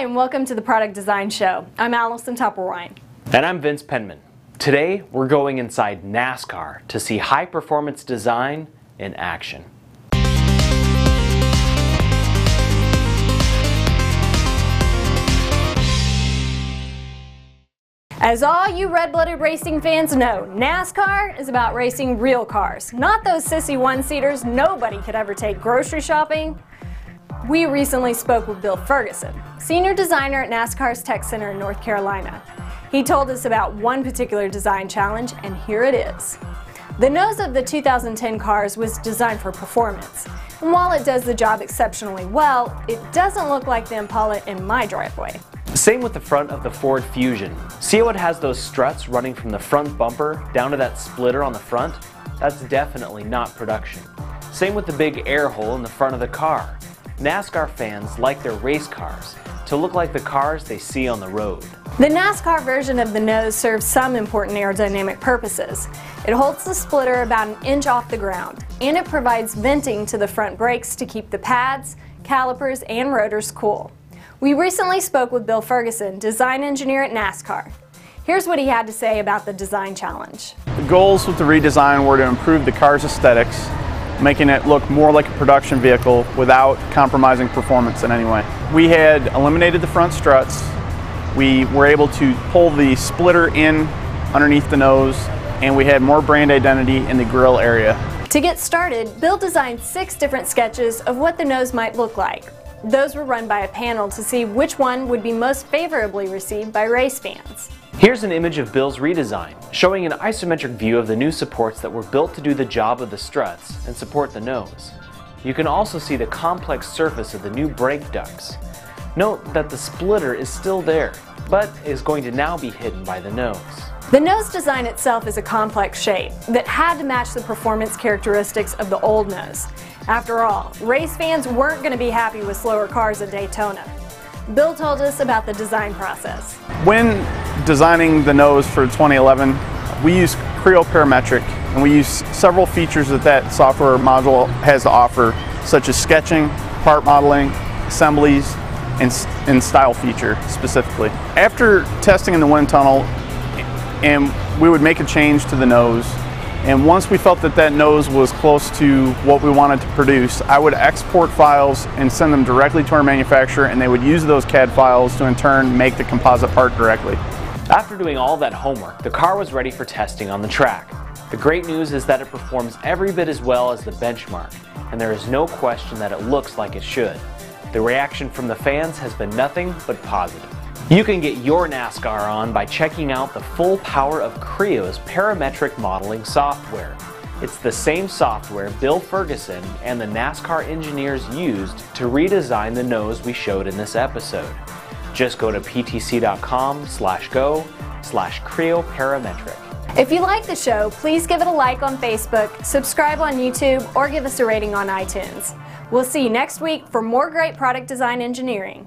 Hi, and welcome to the Product Design Show. I'm Allison Toppelwein. And I'm Vince Penman. Today, we're going inside NASCAR to see high performance design in action. As all you red-blooded racing fans know, NASCAR is about racing real cars, not those sissy one-seaters nobody could ever take grocery shopping. We recently spoke with Bill Ferguson, senior designer at NASCAR's Tech Center in North Carolina. He told us about one particular design challenge, and here it is. The nose of the 2010 cars was designed for performance, and while it does the job exceptionally well, it doesn't look like the Impala in my driveway. Same with the front of the Ford Fusion. See how it has those struts running from the front bumper down to that splitter on the front? That's definitely not production. Same with the big air hole in the front of the car. NASCAR fans like their race cars to look like the cars they see on the road. The NASCAR version of the nose serves some important aerodynamic purposes. It holds the splitter about an inch off the ground, and it provides venting to the front brakes to keep the pads, calipers, and rotors cool. We recently spoke with Bill Ferguson, design engineer at NASCAR. Here's what he had to say about the design challenge. The goals with the redesign were to improve the car's aesthetics, making it look more like a production vehicle without compromising performance in any way. We had eliminated the front struts. We were able to pull the splitter in underneath the nose, and we had more brand identity in the grille area. To get started, Bill designed six different sketches of what the nose might look like. Those were run by a panel to see which one would be most favorably received by race fans. Here's an image of Bill's redesign, showing an isometric view of the new supports that were built to do the job of the struts and support the nose. You can also see the complex surface of the new brake ducts. Note that the splitter is still there, but is going to now be hidden by the nose. The nose design itself is a complex shape that had to match the performance characteristics of the old nose. After all, race fans weren't going to be happy with slower cars at Daytona. Bill told us about the design process. When designing the nose for 2011, we use Creo Parametric and we use several features that that software module has to offer, such as sketching, part modeling, assemblies, and, and style feature specifically. After testing in the wind tunnel, and we would make a change to the nose, and once we felt that that nose was close to what we wanted to produce, I would export files and send them directly to our manufacturer and they would use those CAD files to in turn make the composite part directly. After doing all that homework, the car was ready for testing on the track. The great news is that it performs every bit as well as the benchmark, and there is no question that it looks like it should. The reaction from the fans has been nothing but positive. You can get your NASCAR on by checking out the full power of Creo's parametric modeling software. It's the same software Bill Ferguson and the NASCAR engineers used to redesign the nose we showed in this episode. Just go to ptc.com slash go slash Creo Parametric. If you like the show, please give it a like on Facebook, subscribe on YouTube, or give us a rating on iTunes. We'll see you next week for more great product design engineering.